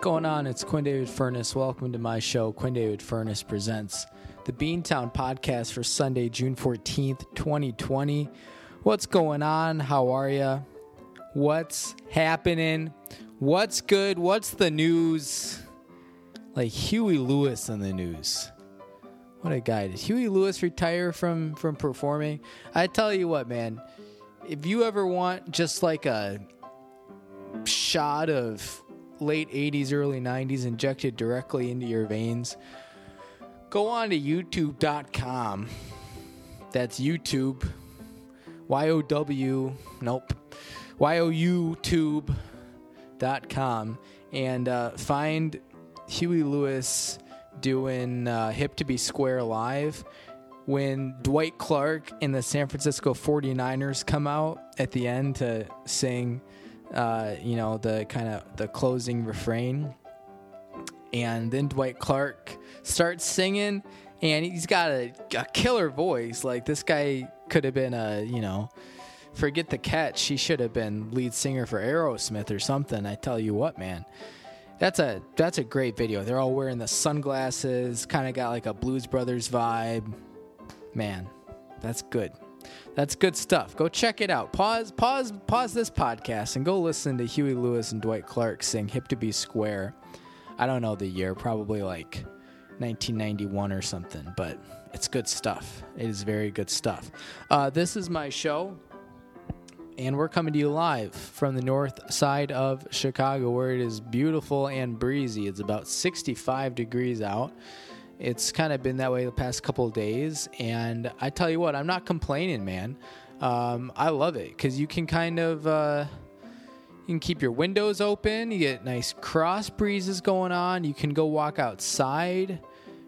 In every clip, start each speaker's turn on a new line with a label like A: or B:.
A: going on? It's Quinn David Furness. Welcome to my show, Quinn David Furness Presents the Beantown Podcast for Sunday, June 14th, 2020. What's going on? How are you? What's happening? What's good? What's the news? Like Huey Lewis in the news. What a guy. Did Huey Lewis retire from from performing? I tell you what, man. If you ever want just like a shot of late 80s, early 90s injected directly into your veins, go on to youtube.com. That's YouTube. Y O W, nope. Y O U tube.com and uh, find Huey Lewis doing uh, Hip to Be Square live when Dwight Clark and the San Francisco 49ers come out at the end to sing uh, you know, the kind of the closing refrain. And then Dwight Clark starts singing, and he's got a, a killer voice. Like this guy could have been a, you know, forget the catch. He should have been lead singer for Aerosmith or something. I tell you what, man. That's a that's a great video. They're all wearing the sunglasses, kind of got like a Blues Brothers vibe. Man, that's good. That's good stuff. Go check it out. Pause, pause, pause this podcast and go listen to Huey Lewis and Dwight Clark sing "Hip to Be Square." I don't know the year, probably like 1991 or something, but it's good stuff. It is very good stuff. Uh, this is my show, and we're coming to you live from the north side of Chicago, where it is beautiful and breezy. It's about 65 degrees out. It's kind of been that way the past couple days, and I tell you what, I'm not complaining, man. Um, I love it because you can kind of uh, you can keep your windows open. You get nice cross breezes going on. You can go walk outside.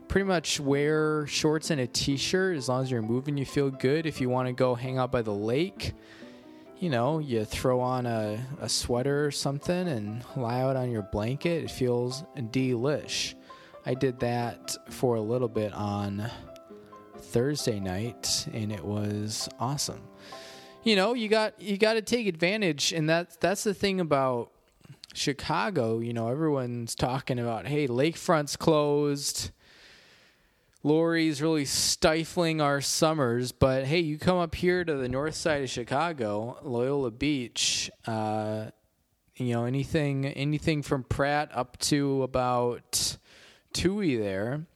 A: Pretty much wear shorts and a t-shirt as long as you're moving. You feel good. If you want to go hang out by the lake, you know, you throw on a, a sweater or something and lie out on your blanket. It feels delish. I did that for a little bit on Thursday night, and it was awesome. You know, you got you got to take advantage, and that's that's the thing about Chicago. You know, everyone's talking about, hey, lakefront's closed. Lori's really stifling our summers, but hey, you come up here to the north side of Chicago, Loyola Beach. Uh, you know, anything anything from Pratt up to about Touhy there,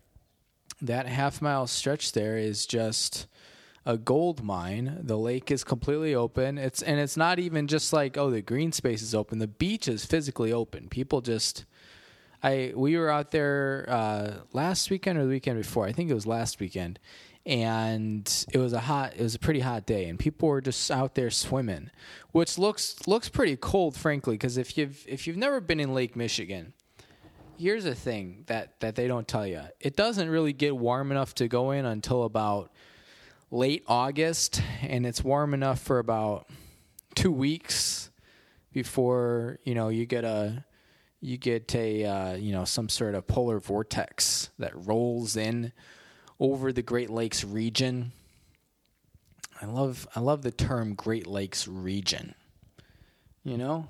A: that half mile stretch there is just a gold mine. The lake is completely open. It's and it's not even just like oh the green space is open. The beach is physically open. People just I we were out there uh, last weekend or the weekend before. I think it was last weekend. And it was a hot it was a pretty hot day and people were just out there swimming, which looks looks pretty cold frankly because if you've if you've never been in Lake Michigan, here's a thing that that they don't tell you. It doesn't really get warm enough to go in until about late August, and it's warm enough for about two weeks before you know you get a you get a uh, you know some sort of polar vortex that rolls in over the Great Lakes region. I love I love the term Great Lakes region. You know,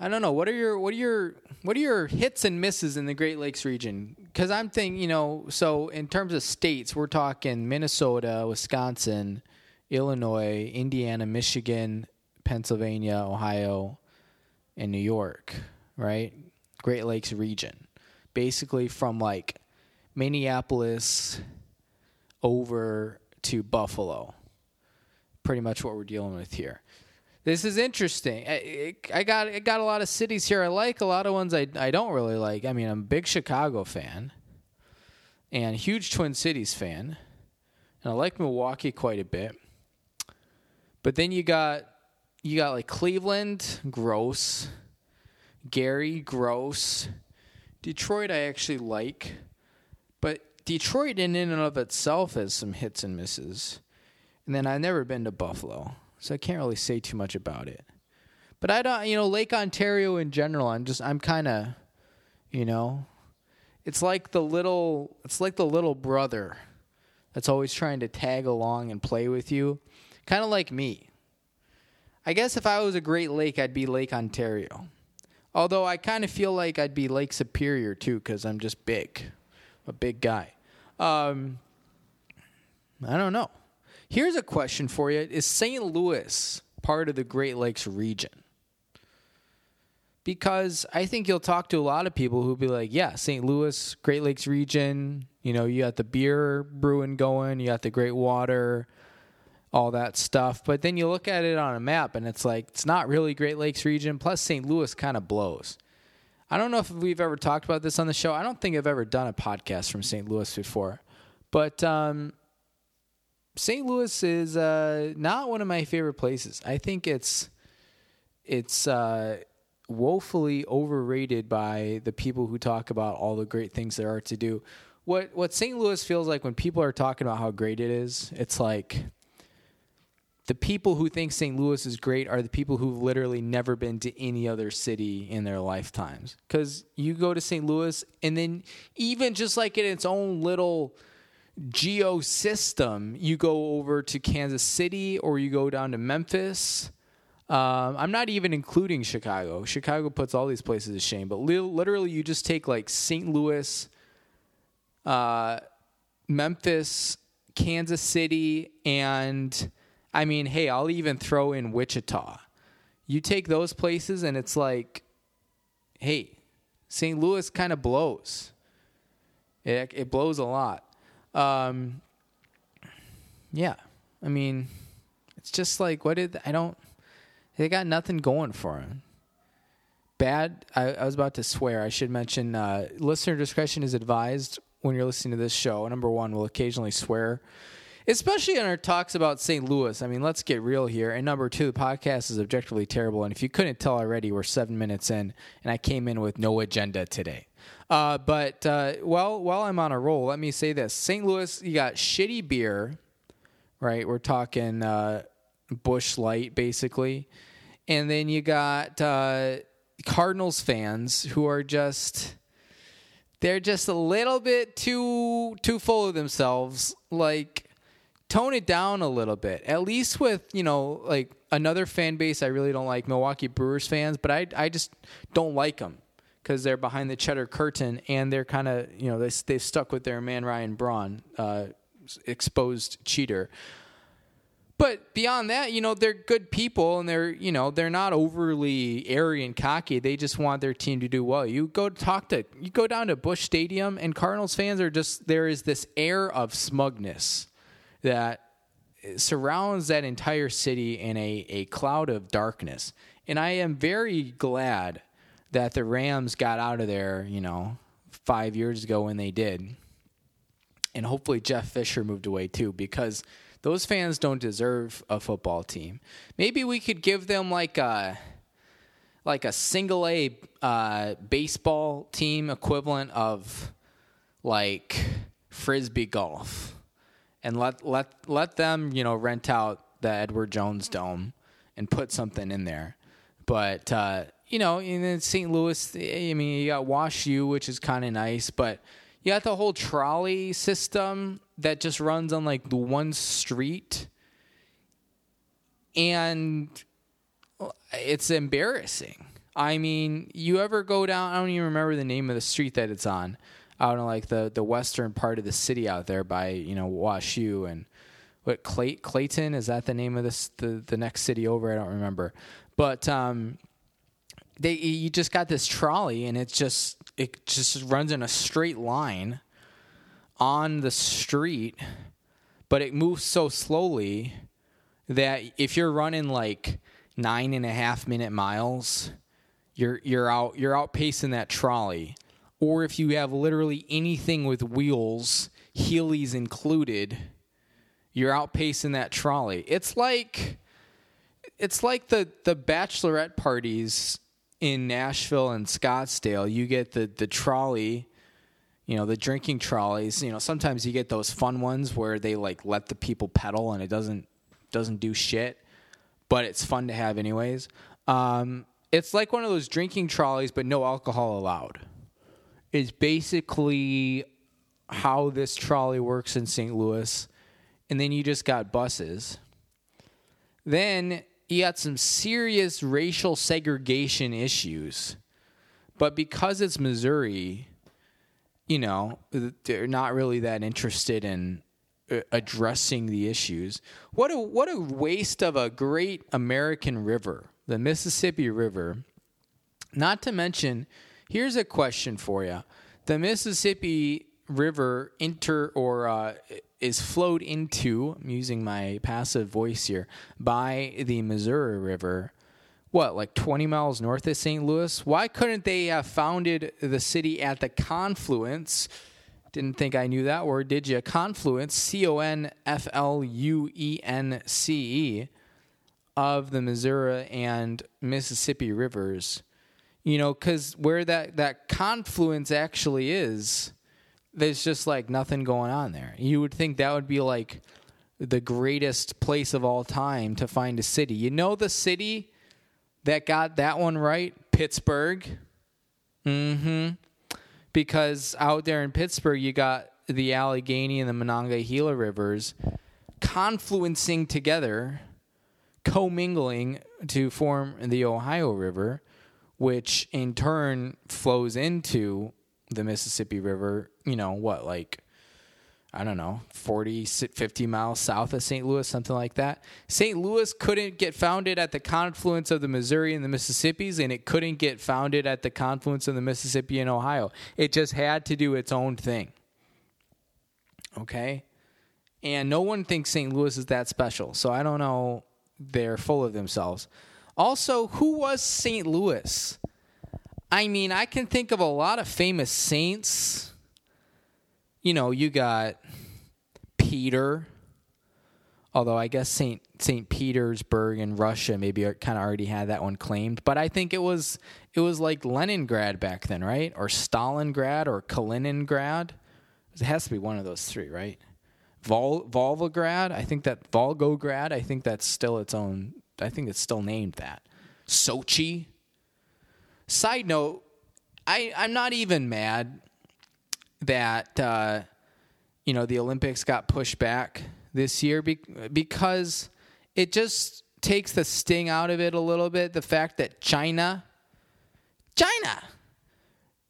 A: I don't know. What are your what are your what are your hits and misses in the Great Lakes region? Because I'm thinking, you know, so in terms of states, we're talking Minnesota, Wisconsin, Illinois, Indiana, Michigan, Pennsylvania, Ohio, and New York, right? Great Lakes region. Basically from like Minneapolis over to Buffalo. Pretty much what we're dealing with here. This is interesting. I, I got I got a lot of cities here I like, a lot of ones I I don't really like. I mean, I'm a big Chicago fan and huge Twin Cities fan. And I like Milwaukee quite a bit. But then you got you got like Cleveland, gross. Gary, gross. Detroit I actually like. But Detroit in and of itself has some hits and misses. And then I've never been to Buffalo so I can't really say too much about it. But I don't, you know, Lake Ontario in general. I'm just, I'm kind of, you know, it's like the little, it's like the little brother that's always trying to tag along and play with you, kind of like me. I guess if I was a Great Lake, I'd be Lake Ontario. Although I kind of feel like I'd be Lake Superior too because I'm just big, a big guy. Um, I don't know. Here's a question for you: Is St. Louis part of the Great Lakes region? Because I think you'll talk to a lot of people who'll be like, "Yeah, St. Louis, Great Lakes region. You know, you got the beer brewing going, you got the great water." all that stuff. But then you look at it on a map and it's like it's not really Great Lakes region. Plus, St. Louis kind of blows. I don't know if we've ever talked about this on the show. I don't think I've ever done a podcast from St. Louis before, but um, St. Louis is uh, not one of my favorite places. I think it's it's uh, woefully overrated by the people who talk about all the great things there are to do. What what St. Louis feels like when people are talking about how great it is, it's like the people who think St. Louis is great are the people who've literally never been to any other city in their lifetimes. Because you go to St. Louis, and then even just like in its own little geo system, you go over to Kansas City or you go down to Memphis. Um, I'm not even including Chicago. Chicago puts all these places to shame, but li- literally, you just take like St. Louis, uh, Memphis, Kansas City, and I mean, hey, I'll even throw in Wichita. You take those places, and it's like, hey, St. Louis kind of blows. It, it blows a lot. Um, yeah, I mean, it's just like, what did I don't? They got nothing going for them. Bad. I, I was about to swear. I should mention uh, listener discretion is advised when you're listening to this show. Number one, we'll occasionally swear especially in our talks about St. Louis. I mean, let's get real here. And number two, the podcast is objectively terrible. And if you couldn't tell already, we're seven minutes in, and I came in with no agenda today. Uh, but uh, well, while I'm on a roll, let me say this: St. Louis, you got shitty beer, right? We're talking uh, Busch Light, basically, and then you got uh, Cardinals fans who are just they're just a little bit too too full of themselves like tone it down a little bit. At least with, you know, like another fan base I really don't like Milwaukee Brewers fans, but I I just don't like them because they're behind the cheddar curtain and they're kind of, you know, they they've stuck with their man Ryan Braun, uh, exposed cheater. But beyond that, you know, they're good people and they're, you know, they're not overly airy and cocky. They just want their team to do well. You go talk to, you go down to Busch Stadium and Cardinals fans are just, there is this air of smugness that surrounds that entire city in a, a cloud of darkness. And I am very glad that the Rams got out of there, you know, five years ago when they did. And hopefully Jeff Fisher moved away too, because those fans don't deserve a football team. Maybe we could give them like a like a single A uh, baseball team equivalent of like frisbee golf and let let let them you know rent out the Edward Jones Dome and put something in there. But uh, you know, in St. Louis, I mean, you got Wash U, which is kind of nice, but you got the whole trolley system that just runs on like the one street, and it's embarrassing. I mean, you ever go down? I don't even remember the name of the street that it's on out in like the the western part of the city out there by you know WashU and what Clay, Clayton is that the name of this the the next city over? I don't remember, but um, they you just got this trolley and it just it just runs in a straight line on the street, but it moves so slowly that if you're running like nine and a half minute miles, you're you're out you're outpacing that trolley or if you have literally anything with wheels, Heelys included, you're outpacing that trolley. It's like it's like the the bachelorette parties in Nashville and Scottsdale. You get the the trolley, you know, the drinking trolleys. You know, sometimes you get those fun ones where they like let the people pedal and it doesn't doesn't do shit, but it's fun to have anyways. Um, it's like one of those drinking trolleys, but no alcohol allowed is basically how this trolley works in St. Louis. And then you just got buses. Then you got some serious racial segregation issues But because it's Missouri, you know, they're not really that interested in uh, addressing the issues. What a what a waste of a great American river, the Mississippi River. Not to mention, here's a question for you: the Mississippi River inter or uh, is flowed into. I'm using my passive voice here by the Missouri River. What, like 20 miles north of St. Louis? Why couldn't they have founded the city at the confluence? Didn't think I knew that word, did you? Confluence, C O N F L U E N C E, of the Missouri and Mississippi rivers. You know, because where that, that confluence actually is, there's just like nothing going on there. You would think that would be like the greatest place of all time to find a city. You know, the city that got that one right? Pittsburgh. Mm hmm because out there in Pittsburgh, you got the Allegheny and the Monongahela rivers confluencing together, commingling to form the Ohio River, which in turn flows into the Mississippi River. You know, what, like I don't know, 40, 50 miles south of St. Louis, something like that. St. Louis couldn't get founded at the confluence of the Missouri and the Mississippi's, and it couldn't get founded at the confluence of the Mississippi and Ohio. It just had to do its own thing. Okay? And no one thinks St. Louis is that special, so I don't know. They're full of themselves. Also, who was St. Louis? I mean, I can think of a lot of famous saints you know, you got Peter, although I guess Saint Saint Petersburg in Russia maybe kind of already had that one claimed, but I think it was it was like Leningrad back then, right? Or Stalingrad or Kaliningrad. It has to be one of those three, right? Vol Volgograd, I think that Volgograd, I think that's still its own. I think it's still named that. Sochi. Side note, I I'm not even mad that uh, you know the Olympics got pushed back this year be- because it just takes the sting out of it a little bit. The fact that China, China,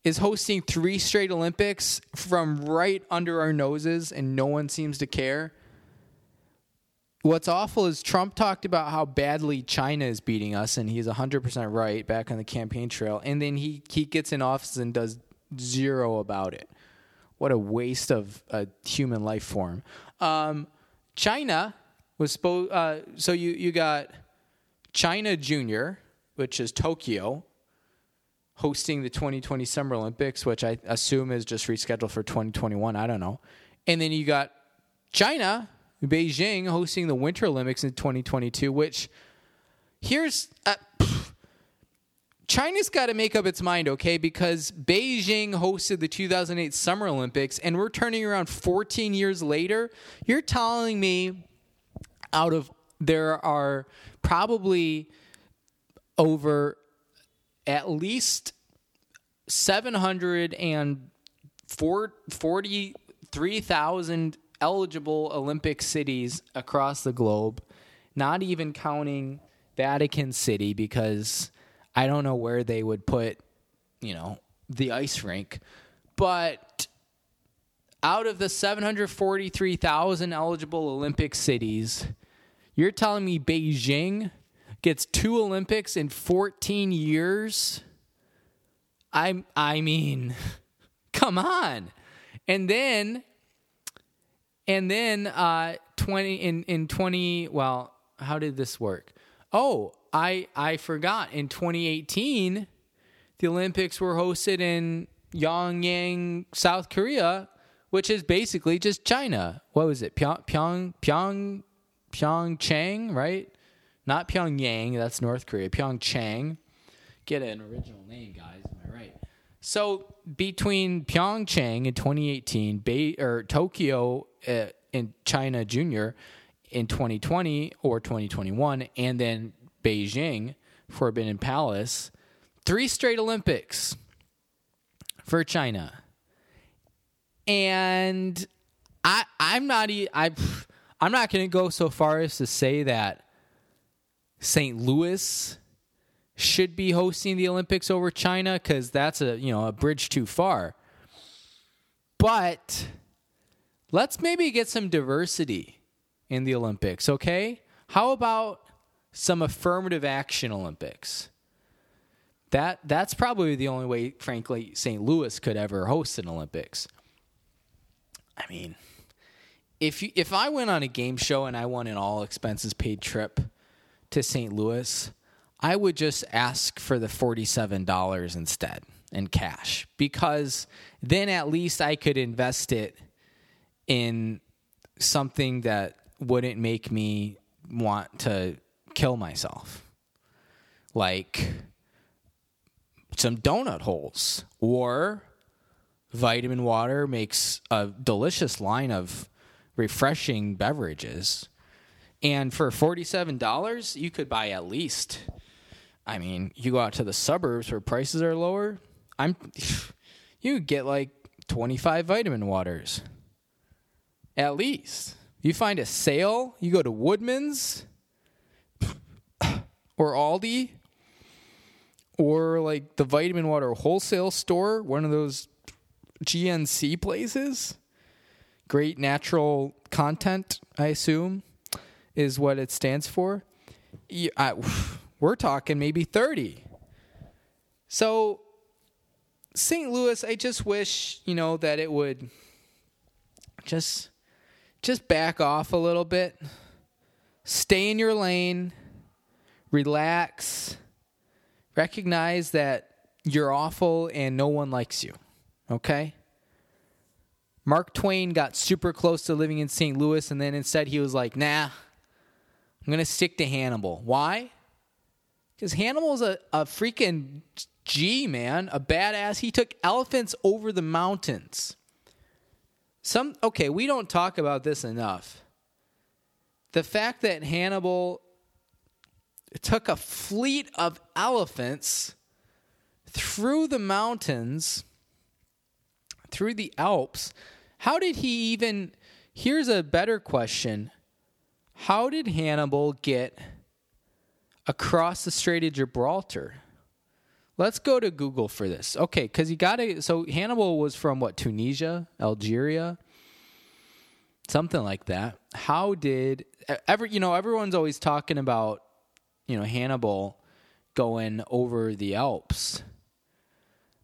A: is hosting three straight Olympics from right under our noses, and no one seems to care. What's awful is Trump talked about how badly China is beating us, and he's 100% right back on the campaign trail. And then he, he gets in office and does zero about it. What a waste of a human life form. Um, China was supposed. Uh, so you you got China Junior, which is Tokyo, hosting the 2020 Summer Olympics, which I assume is just rescheduled for 2021. I don't know. And then you got China, Beijing, hosting the Winter Olympics in 2022. Which here's. Uh, China's got to make up its mind, okay? Because Beijing hosted the 2008 Summer Olympics and we're turning around 14 years later. You're telling me out of there are probably over at least 743,000 eligible Olympic cities across the globe, not even counting Vatican City because I don't know where they would put, you know, the ice rink, but out of the 743,000 eligible Olympic cities, you're telling me Beijing gets two Olympics in 14 years? I I mean, come on. And then and then uh 20 in in 20 well, how did this work? Oh, I I forgot in 2018 the Olympics were hosted in Pyongyang, South Korea, which is basically just China. What was it? Pyong Pyong Pyong Pyeongchang, right? Not Pyongyang, that's North Korea. Pyeongchang. Get an original name, guys. Am I right? So between Pyeongchang in 2018, Bay, or Tokyo uh, in China Junior in 2020 or 2021, and then Beijing, Forbidden Palace, three straight Olympics for China. And I I'm not I I'm not going to go so far as to say that St. Louis should be hosting the Olympics over China because that's a you know a bridge too far. But let's maybe get some diversity in the Olympics, okay? How about some affirmative action Olympics? That that's probably the only way, frankly, St. Louis could ever host an Olympics. I mean, if you, if I went on a game show and I won an all expenses paid trip to St. Louis, I would just ask for the forty seven dollars instead in cash because then at least I could invest it in something that wouldn't make me want to kill myself. Like some donut holes or vitamin water makes a delicious line of refreshing beverages. And for $47, you could buy at least I mean, you go out to the suburbs where prices are lower, I'm you get like 25 vitamin waters. At least. You find a sale, you go to Woodman's or Aldi or like the vitamin water wholesale store, one of those GNC places. Great natural content, I assume, is what it stands for. I, we're talking maybe 30. So, St. Louis, I just wish, you know, that it would just just back off a little bit. Stay in your lane. Relax. Recognize that you're awful and no one likes you. Okay? Mark Twain got super close to living in St. Louis and then instead he was like, nah, I'm going to stick to Hannibal. Why? Because Hannibal's a, a freaking G, man, a badass. He took elephants over the mountains. Some okay, we don't talk about this enough. The fact that Hannibal took a fleet of elephants through the mountains, through the Alps. How did he even? Here's a better question. How did Hannibal get across the Strait of Gibraltar? Let's go to Google for this. Okay, because you got to. So Hannibal was from what? Tunisia, Algeria, something like that. How did ever? You know, everyone's always talking about you know Hannibal going over the Alps,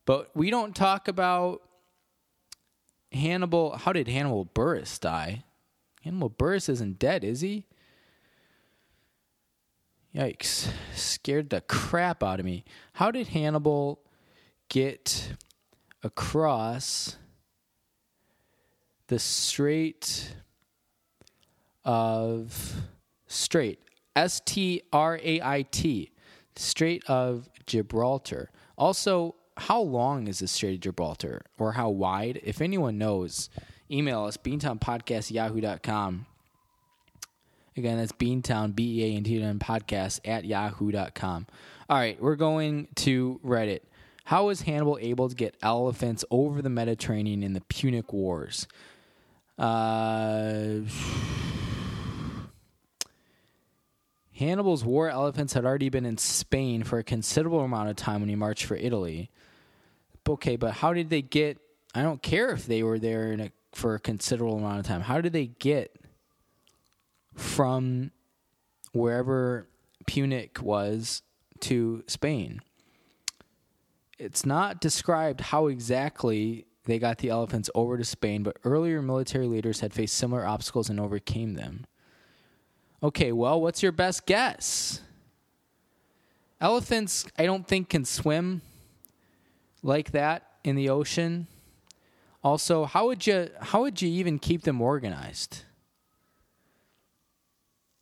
A: but we don't talk about Hannibal. How did Hannibal Buress die? Hannibal Buress isn't dead, is he? Yikes. Scared the crap out of me. How did Hannibal get across the Strait of Strait? S T R A I T. Strait of Gibraltar. Also, how long is the Strait of Gibraltar or how wide? If anyone knows, email us beantownpodcast.yahoo.com Again, that's Beantown, B E A N T N podcast at yahoo.com. All right, we're going to Reddit. How was Hannibal able to get elephants over the Mediterranean in the Punic Wars? Uh, Hannibal's war elephants had already been in Spain for a considerable amount of time when he marched for Italy. Okay, but how did they get? I don't care if they were there a, for a considerable amount of time. How did they get from wherever Punic was to Spain. It's not described how exactly they got the elephants over to Spain, but earlier military leaders had faced similar obstacles and overcame them. Okay, well, what's your best guess? Elephants, I don't think, can swim like that in the ocean. Also, how would you how would you even keep them organized?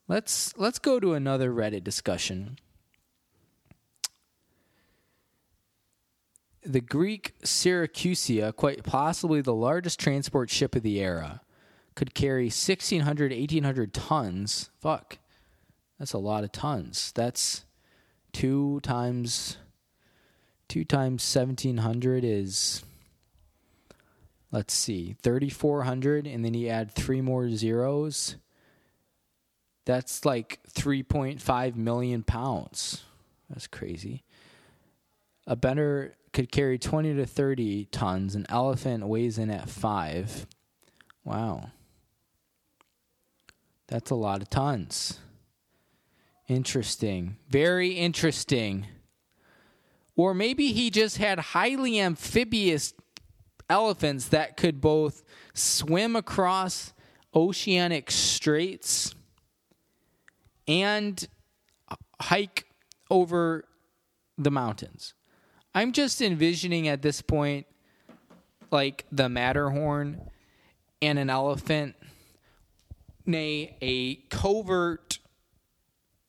A: Let's let's go to another Reddit discussion. The Greek Syracusia, quite possibly the largest transport ship of the era, could carry 1600 1800 tons. Fuck. That's a lot of tons. That's 2 times 2 times 1700 is let's see, 3400 and then you add 3 more zeros that's like 3.5 million pounds. That's crazy. A bender could carry 20 to 30 tons. An elephant weighs in at 5. Wow. That's a lot of tons. Interesting. Very interesting. Or maybe he just had highly amphibious elephants that could both swim across oceanic straits and hike over the mountains. I'm just envisioning at this point like the Matterhorn and an elephant, nay, a covert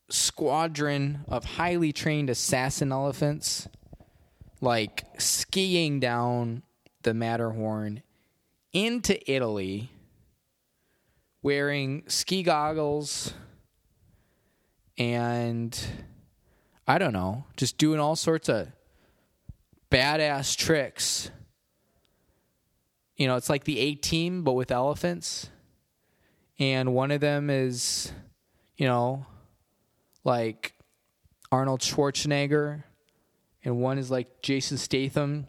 A: squadron of highly trained assassin elephants, like skiing down the Matterhorn into Italy wearing ski goggles and I don't know, just doing all sorts of badass tricks. You know, it's like the A team, but with elephants. And one of them is, you know, like Arnold Schwarzenegger, and one is like Jason Statham.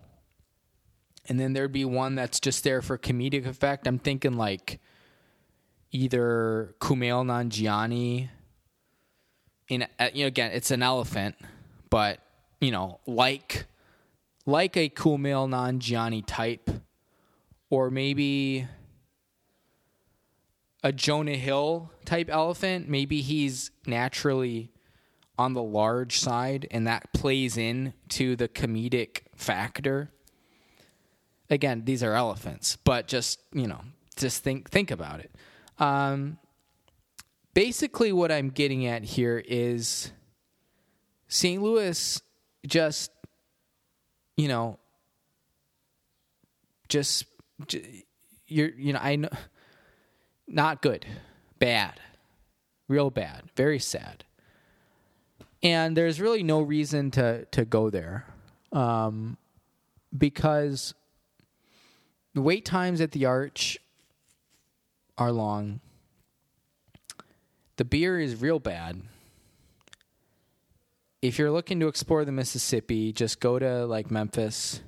A: And then there'd be one that's just there for comedic effect. I'm thinking like either Kumail Nanjiani. In uh, you know, again, it's an elephant, but you know, like like a Kumail Nanjiani type, or maybe a Jonah Hill type elephant. Maybe he's naturally on the large side, and that plays in to the comedic factor. Again, these are elephants, but just you know, just think think about it. Um, basically, what I'm getting at here is St. Louis just, you know, just, you're, you know, I know, not good, bad, real bad, very sad. And there's really no reason to, to go there um, because the wait times at the Arch are long. The beer is real bad. If you're looking to explore the Mississippi, just go to like Memphis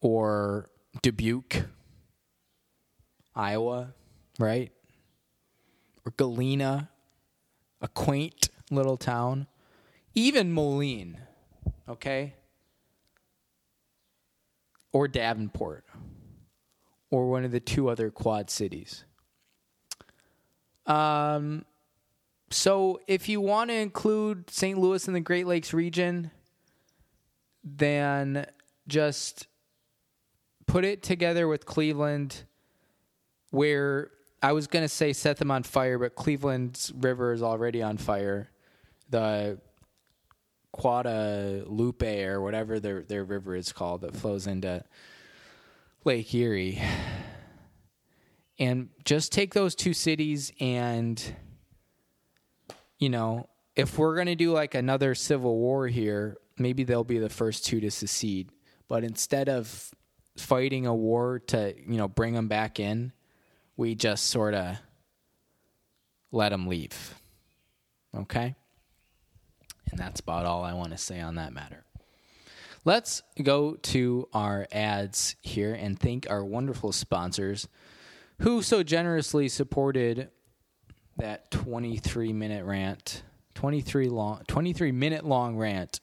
A: or Dubuque, Iowa, right? Or Galena, a quaint little town. Even Moline, okay? Or Davenport, or one of the two other quad cities. Um, so if you want to include St. Louis in the Great Lakes region, then just put it together with Cleveland, where I was going to say set them on fire, but Cleveland's river is already on fire. The Guadalupe or whatever their their river is called that flows into Lake Erie and just take those two cities and you know if we're going to do like another civil war here maybe they'll be the first two to secede. But instead of fighting a war to you know bring them back in we just sort of let them leave. Okay? And that's about all i want to say on that matter. Let's go to our ads here and thank our wonderful sponsors who so generously supported that 23 minute rant, 23 long, 23 minute long rant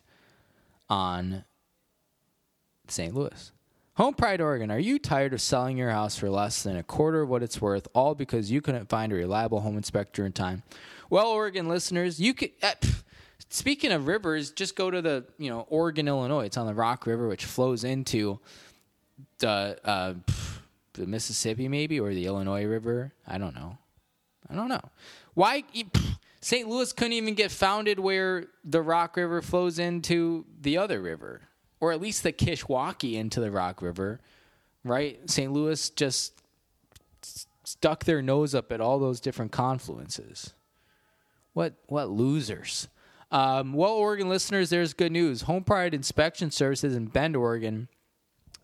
A: on St. Louis. Home Pride, Oregon. Are you tired of selling your house for less than a quarter of what it's worth, all because you couldn't find a reliable home inspector in time? Well, Oregon listeners, you could. Uh, speaking of rivers, just go to the you know Oregon, Illinois. It's on the Rock River, which flows into the. Uh, the Mississippi maybe or the Illinois River. I don't know. I don't know. Why St. Louis couldn't even get founded where the Rock River flows into the other river, or at least the Kishwaukee into the Rock River, right? St. Louis just stuck their nose up at all those different confluences. What what losers? Um, well, Oregon listeners, there's good news. Home Pride Inspection Services in Bend, Oregon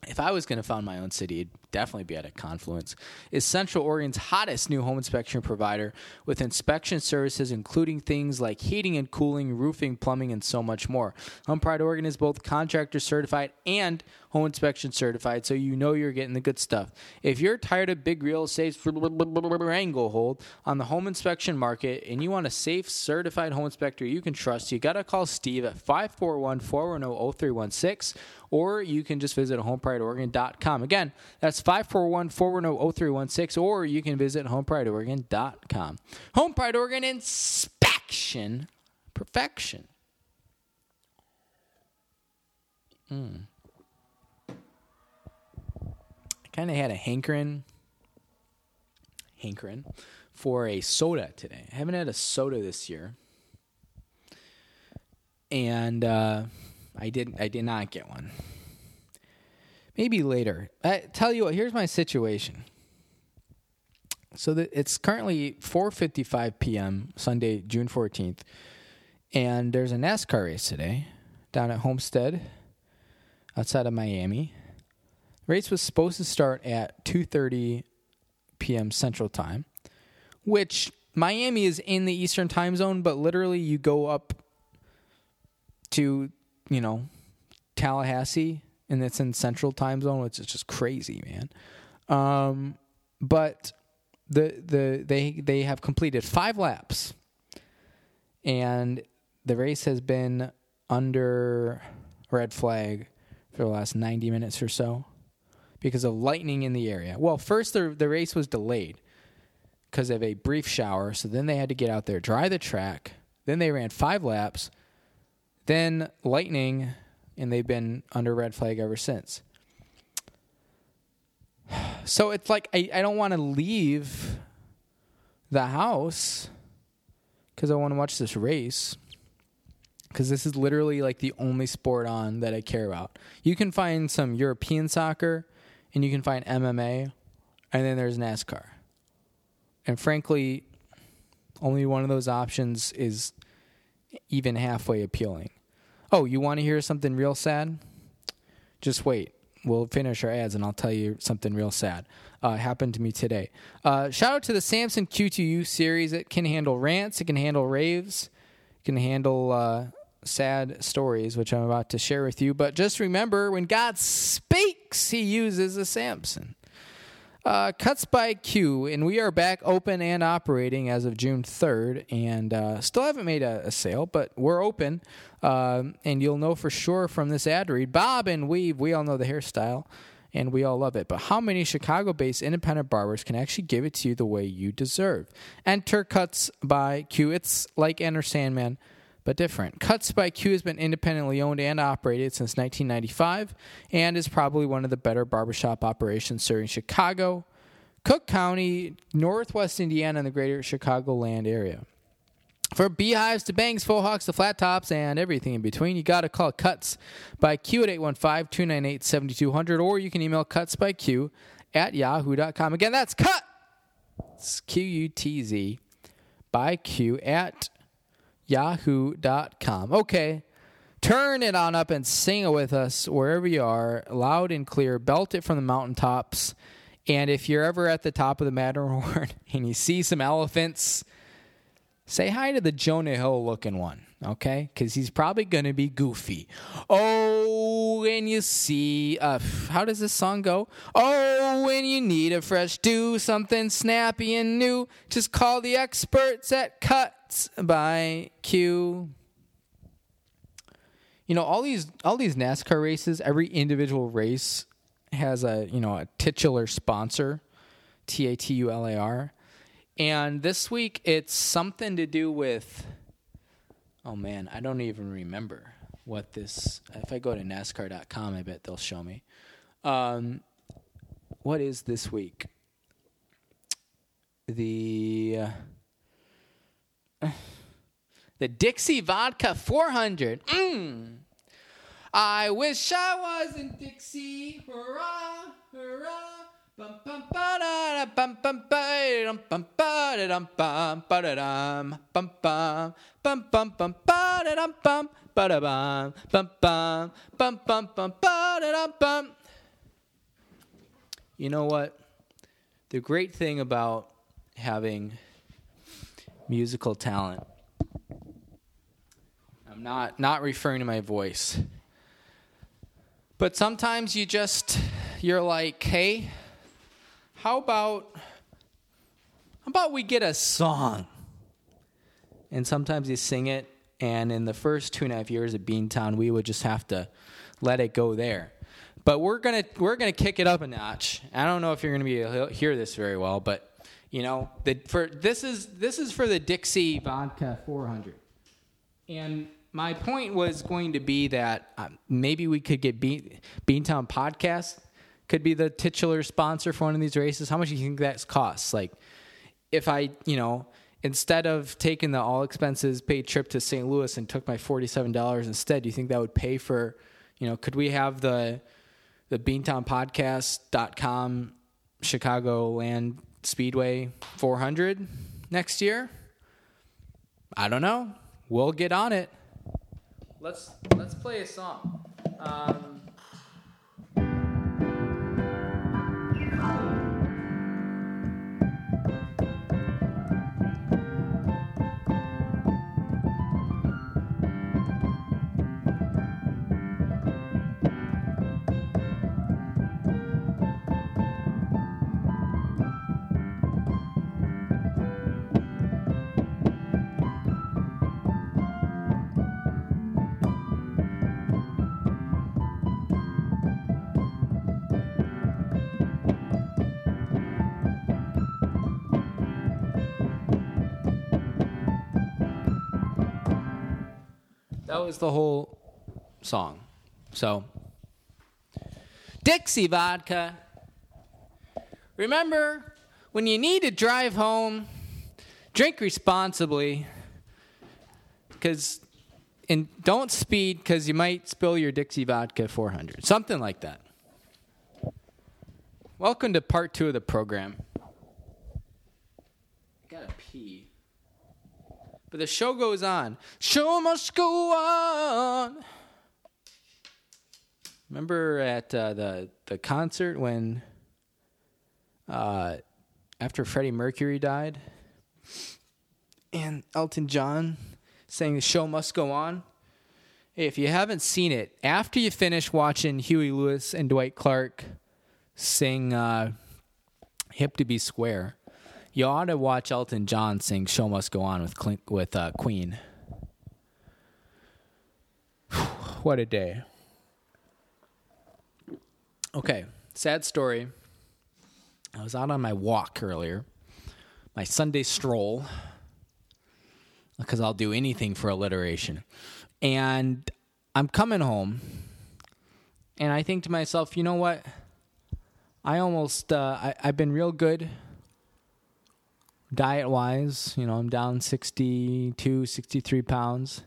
A: if I was going to found my own city, it'd definitely be at a confluence, is Central Oregon's hottest new home inspection provider with inspection services including things like heating and cooling, roofing, plumbing, and so much more. Home Pride Oregon is both contractor certified and home inspection certified, so you know you're getting the good stuff. If you're tired of big real estate hold on the home inspection market and you want a safe, certified home inspector you can trust, you got to call Steve at 541 410 0316 or you can just visit homeprideoregon.com. Again, that's 541 410 0316, or you can visit homeprideoregon.com. Home Pride Oregon inspection perfection. Mm. I kind of had a hankering, hankering for a soda today. I haven't had a soda this year, and uh, I did. I did not get one. Maybe later. I tell you what. Here's my situation. So it's currently 4:55 p.m. Sunday, June 14th, and there's a NASCAR race today down at Homestead, outside of Miami. The race was supposed to start at 2:30 p.m. Central Time, which Miami is in the Eastern Time Zone, but literally you go up to you know Tallahassee and it's in Central Time Zone, which is just crazy, man. Um, but the the they they have completed five laps, and the race has been under red flag for the last ninety minutes or so because of lightning in the area. Well, first the the race was delayed because of a brief shower, so then they had to get out there, dry the track. Then they ran five laps. Then lightning and they've been under red flag ever since. So it's like I, I don't want to leave the house because I want to watch this race. Because this is literally like the only sport on that I care about. You can find some European soccer and you can find MMA, and then there's NASCAR. And frankly, only one of those options is even halfway appealing. Oh, you want to hear something real sad? Just wait. We'll finish our ads and I'll tell you something real sad. Uh, happened to me today. Uh, shout out to the Samson Q2U series. It can handle rants, it can handle raves, it can handle uh, sad stories, which I'm about to share with you. But just remember when God speaks, he uses a Samson. Uh, Cuts by Q, and we are back open and operating as of June 3rd, and uh, still haven't made a, a, sale, but we're open. Uh, and you'll know for sure from this ad read Bob and Weave, we all know the hairstyle, and we all love it. But how many Chicago based independent barbers can actually give it to you the way you deserve? Enter Cuts by Q. It's like Enter Sandman but different. Cuts by Q has been independently owned and operated since 1995 and is probably one of the better barbershop operations serving Chicago, Cook County, Northwest Indiana, and the greater Chicagoland area. For beehives to bangs, faux hawks to flat tops, and everything in between, you got to call Cuts by Q at 815 298 7200, or you can email Cuts by Q at yahoo.com. Again, that's Cut! Q U T Z by Q at yahoo.com. Okay. Turn it on up and sing it with us wherever you are, loud and clear. Belt it from the mountaintops. And if you're ever at the top of the Matterhorn and you see some elephants, say hi to the Jonah Hill looking one, okay? Because he's probably going to be goofy. Oh, when you see, uh, how does this song go? Oh, when you need a fresh do, something snappy and new, just call the experts at Cut by Q. You know, all these all these NASCAR races, every individual race has a, you know, a titular sponsor, T A T U L A R. And this week it's something to do with oh man, I don't even remember what this if I go to nascar.com, I bet they'll show me. Um, what is this week? The uh, the Dixie Vodka 400. Mmm. I wish I was in Dixie. Hurrah, hurrah. You know what? The great thing about having musical talent. I'm not not referring to my voice. But sometimes you just you're like, "Hey, how about how about we get a song?" And sometimes you sing it, and in the first two and a half years of Beantown, we would just have to let it go there. But we're gonna we're gonna kick it up a notch. I don't know if you're gonna be able to hear this very well, but you know, the, for this is this is for the Dixie Vodka 400, and my point was going to be that um, maybe we could get Bean, Beantown Podcast could be the titular sponsor for one of these races. How much do you think that costs? Like, if I, you know, instead of taking the all expenses paid trip to St. Louis and took my forty-seven dollars instead, do you think that would pay for, you know, could we have the the beantownpodcast.com Chicagoland Speedway 400 next year? I don't know. We'll get on it. Let's let's play a song. Um, that was the whole song. So, Dixie vodka. Remember, when you need to drive home, drink responsibly. Because, and don't speed because you might spill your Dixie vodka 400. Something like that. Welcome to part two of the program. I gotta pee. But the show goes on. Show must go on. Remember at uh, the the concert when uh, after Freddie Mercury died and Elton John saying the show must go on? If you haven't seen it, after you finish watching Huey Lewis and Dwight Clark sing uh, Hip to Be Square, you ought to watch Elton John sing "Show Must Go On" with Clint, with uh, Queen. what a day! Okay, sad story. I was out on my walk earlier, my Sunday stroll, because I'll do anything for alliteration, and I'm coming home, and I think to myself, you know what? I almost uh, I, I've been real good diet wise, you know, I'm down 62, 63 pounds.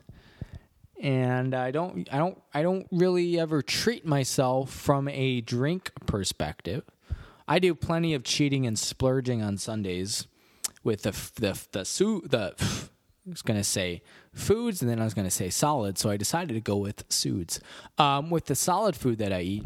A: And I don't I don't I don't really ever treat myself from a drink perspective. I do plenty of cheating and splurging on Sundays with the the the su- the I was gonna say foods and then I was gonna say solid, so I decided to go with suits. Um, with the solid food that I eat,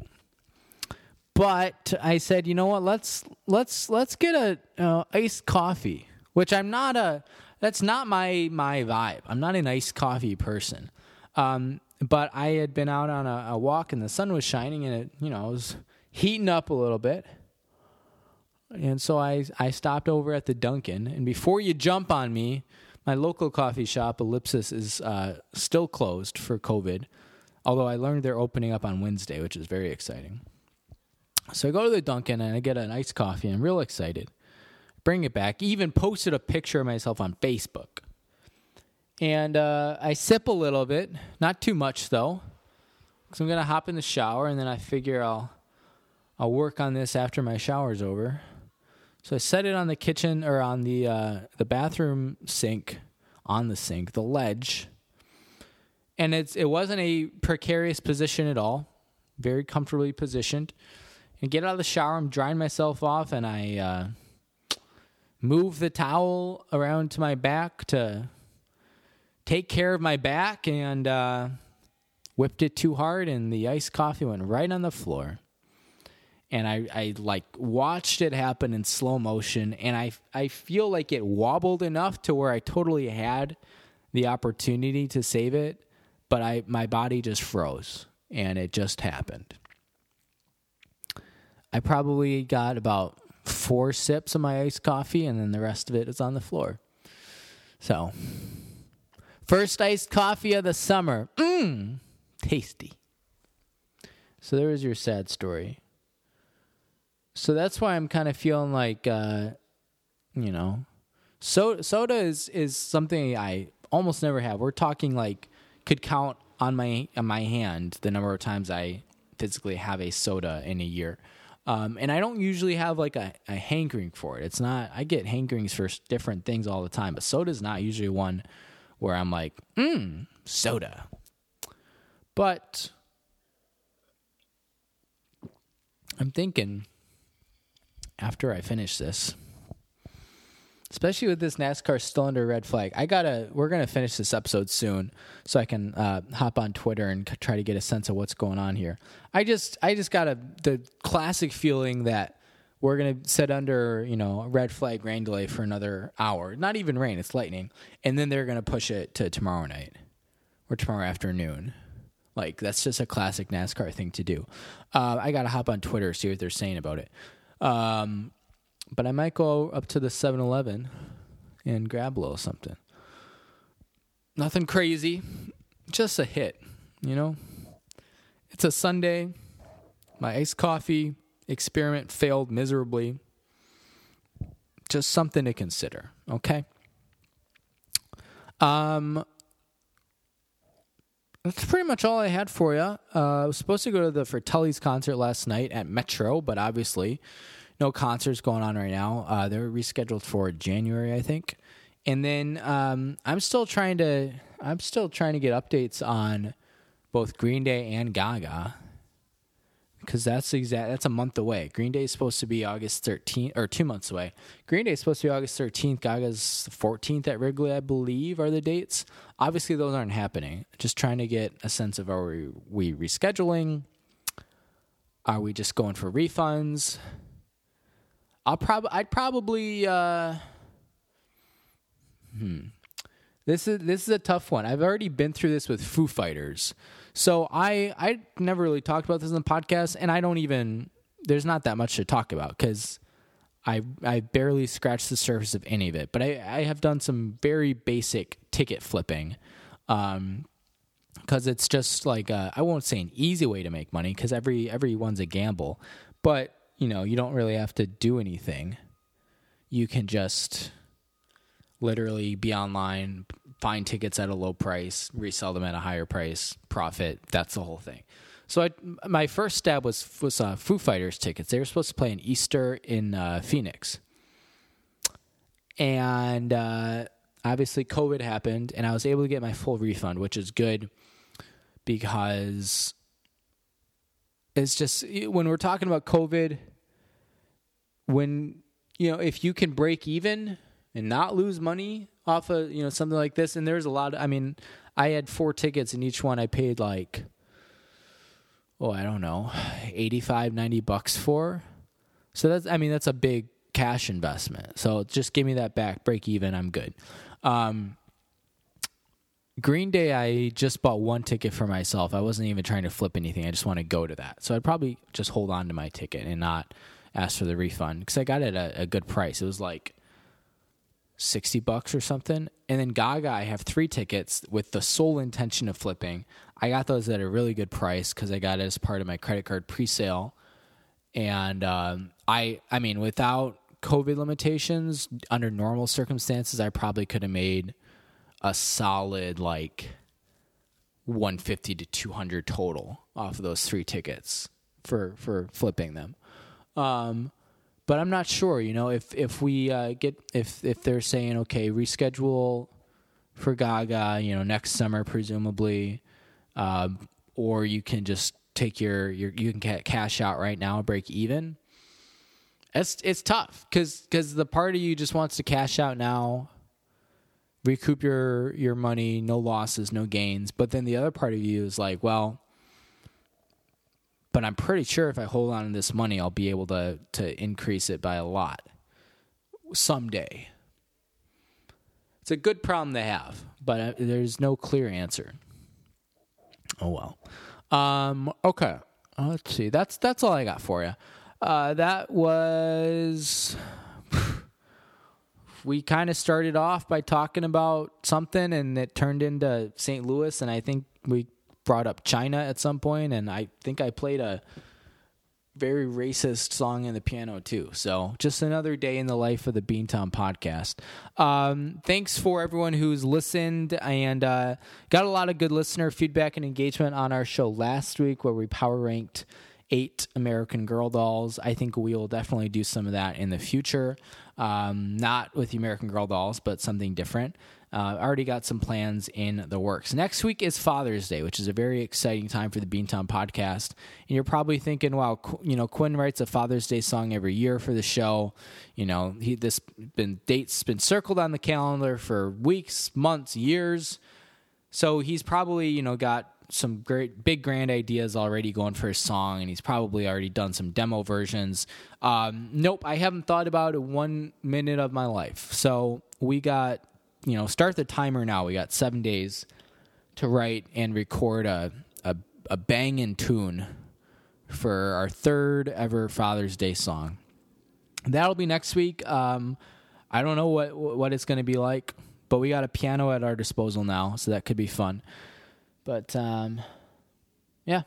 A: but I said, you know what? Let's let's let's get a uh, iced coffee, which I'm not a. That's not my my vibe. I'm not an iced coffee person. Um, but I had been out on a, a walk and the sun was shining and it, you know, was heating up a little bit. And so I I stopped over at the Dunkin'. And before you jump on me, my local coffee shop Ellipsis is uh, still closed for COVID. Although I learned they're opening up on Wednesday, which is very exciting. So I go to the Dunkin' and I get an iced coffee. I'm real excited. Bring it back. Even posted a picture of myself on Facebook. And uh, I sip a little bit, not too much though, because I'm gonna hop in the shower and then I figure I'll I'll work on this after my shower's over. So I set it on the kitchen or on the uh, the bathroom sink, on the sink, the ledge, and it's it wasn't a precarious position at all, very comfortably positioned and get out of the shower. I'm drying myself off, and I uh, move the towel around to my back to take care of my back, and uh, whipped it too hard, and the iced coffee went right on the floor. and I, I like watched it happen in slow motion and I I feel like it wobbled enough to where I totally had the opportunity to save it, but I my body just froze and it just happened. I probably got about four sips of my iced coffee and then the rest of it is on the floor. So, first iced coffee of the summer. Mmm, tasty. So there was your sad story. So that's why I'm kind of feeling like, uh, you know, soda, soda is is something I almost never have. We're talking like could count on my on my hand the number of times I physically have a soda in a year. Um, and I don't usually have like a, a hankering for it. It's not, I get hankerings for different things all the time, but soda is not usually one where I'm like, mmm, soda. But I'm thinking after I finish this, especially with this NASCAR still under red flag. I gotta, we're gonna finish this episode soon, so I can uh, hop on Twitter and try to get a sense of what's going on here. I just, I just got a the classic feeling that we're gonna sit under, you know, red flag rain delay for another hour. Not even rain, it's lightning, and then they're gonna push it to tomorrow night or tomorrow afternoon. Like that's just a classic NASCAR thing to do. Uh, I gotta hop on Twitter see what they're saying about it. Um, but I might go up to the 7 Eleven and grab a little something. Nothing crazy, just a hit, you know? It's a Sunday. My iced coffee experiment failed miserably. Just something to consider, okay? Um, that's pretty much all I had for you. Uh, I was supposed to go to the Fratelli's concert last night at Metro, but obviously no concerts going on right now. Uh, they're rescheduled for January, I think. And then um, I'm still trying to I'm still trying to get updates on both Green Day and Gaga because that's exact that's a month away. Green Day is supposed to be August 13th or two months away. Green Day is supposed to be August 13th. Gaga's 14th at Wrigley, I believe, are the dates. Obviously, those aren't happening. Just trying to get a sense of are we, we rescheduling? Are we just going for refunds? I'll probably I'd probably uh, hmm. This is this is a tough one. I've already been through this with Foo Fighters. So I I never really talked about this in the podcast and I don't even there's not that much to talk about cuz I I barely scratched the surface of any of it. But I I have done some very basic ticket flipping. Um because it's just like I won't say an easy way to make money because every everyone's a gamble, but you know, you don't really have to do anything. You can just literally be online, find tickets at a low price, resell them at a higher price, profit. That's the whole thing. So I, my first stab was was uh, Foo Fighters tickets. They were supposed to play in Easter in uh, Phoenix, and uh, obviously COVID happened, and I was able to get my full refund, which is good because it's just when we're talking about COVID, when you know if you can break even and not lose money off of you know something like this, and there's a lot. Of, I mean, I had four tickets, and each one I paid like oh I don't know 85 90 bucks for. So that's I mean that's a big cash investment. So just give me that back, break even, I'm good. Um, Green Day, I just bought one ticket for myself. I wasn't even trying to flip anything. I just want to go to that. So I'd probably just hold on to my ticket and not ask for the refund because I got it at a, a good price. It was like 60 bucks or something. And then Gaga, I have three tickets with the sole intention of flipping. I got those at a really good price because I got it as part of my credit card pre-sale. And um, I, I mean, without COVID limitations, under normal circumstances, I probably could have made a solid like 150 to 200 total off of those three tickets for for flipping them. Um, but I'm not sure. You know, if if we uh, get if if they're saying okay, reschedule for Gaga, you know, next summer presumably, um, or you can just take your your you can get cash out right now, break even. It's it's tough because because the part of you just wants to cash out now recoup your your money, no losses, no gains. But then the other part of you is like, well, but I'm pretty sure if I hold on to this money, I'll be able to to increase it by a lot someday. It's a good problem to have, but uh, there's no clear answer. Oh well. Um, okay. Let's see. That's that's all I got for you. Uh, that was. We kind of started off by talking about something, and it turned into St. Louis, and I think we brought up China at some point, and I think I played a very racist song in the piano too. So just another day in the life of the Beantown podcast. Um, thanks for everyone who's listened and uh, got a lot of good listener feedback and engagement on our show last week where we power ranked eight American Girl dolls. I think we will definitely do some of that in the future. Um, not with the American Girl dolls, but something different. Uh, already got some plans in the works. Next week is Father's Day, which is a very exciting time for the Beantown podcast. And you're probably thinking, "Wow, you know, Quinn writes a Father's Day song every year for the show. You know, he this been dates been circled on the calendar for weeks, months, years. So he's probably you know got some great big grand ideas already going for his song and he's probably already done some demo versions. Um, nope i haven't thought about it one minute of my life. So we got you know start the timer now. We got seven days to write and record a, a, a banging tune for our third ever father's day song. That'll be next week. Um, i don't know what what it's going to be like but we got a piano at our disposal now so that could be fun but um, yeah.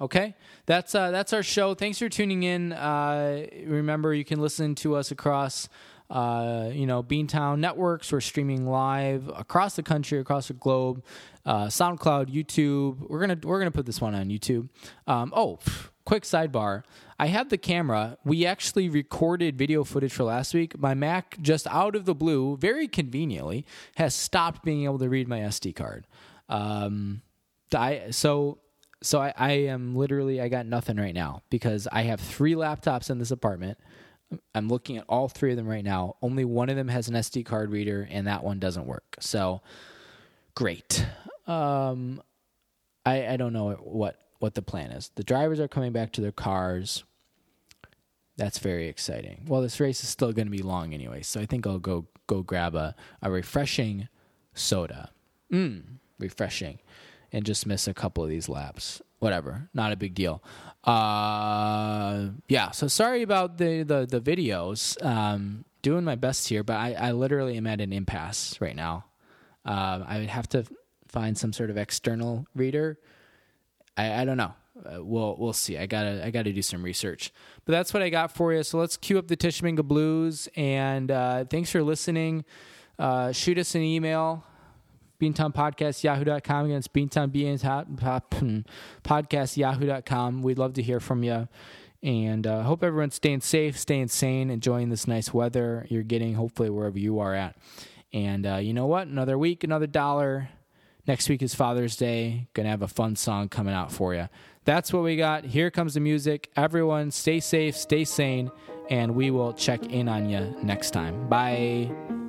A: Okay, that's uh, that's our show. Thanks for tuning in. Uh, remember, you can listen to us across, uh, you know, Beantown networks. We're streaming live across the country, across the globe. Uh, SoundCloud, YouTube. We're gonna we're gonna put this one on YouTube. Um, oh, quick sidebar. I have the camera. We actually recorded video footage for last week. My Mac, just out of the blue, very conveniently, has stopped being able to read my SD card. Um, I so so I, I am literally I got nothing right now because I have three laptops in this apartment. I'm looking at all three of them right now. Only one of them has an SD card reader, and that one doesn't work. So great. Um, I I don't know what what the plan is. The drivers are coming back to their cars. That's very exciting. Well, this race is still going to be long anyway, so I think I'll go go grab a, a refreshing soda. Mm refreshing and just miss a couple of these laps. Whatever, not a big deal. Uh, yeah, so sorry about the the, the videos. Um, doing my best here, but I, I literally am at an impasse right now. Uh, I would have to find some sort of external reader. I, I don't know. Uh, we'll we'll see. I gotta I gotta do some research. But that's what I got for you. So let's cue up the Tishomingo Blues. And uh, thanks for listening. Uh, shoot us an email Beantown Podcast, yahoo.com. Again, it's Beantown Podcast, yahoo.com. We'd love to hear from you. And uh, hope everyone's staying safe, staying sane, enjoying this nice weather you're getting, hopefully, wherever you are at. And uh, you know what? Another week, another dollar. Next week is Father's Day. Gonna have a fun song coming out for you. That's what we got. Here comes the music. Everyone, stay safe, stay sane, and we will check in on you next time. Bye.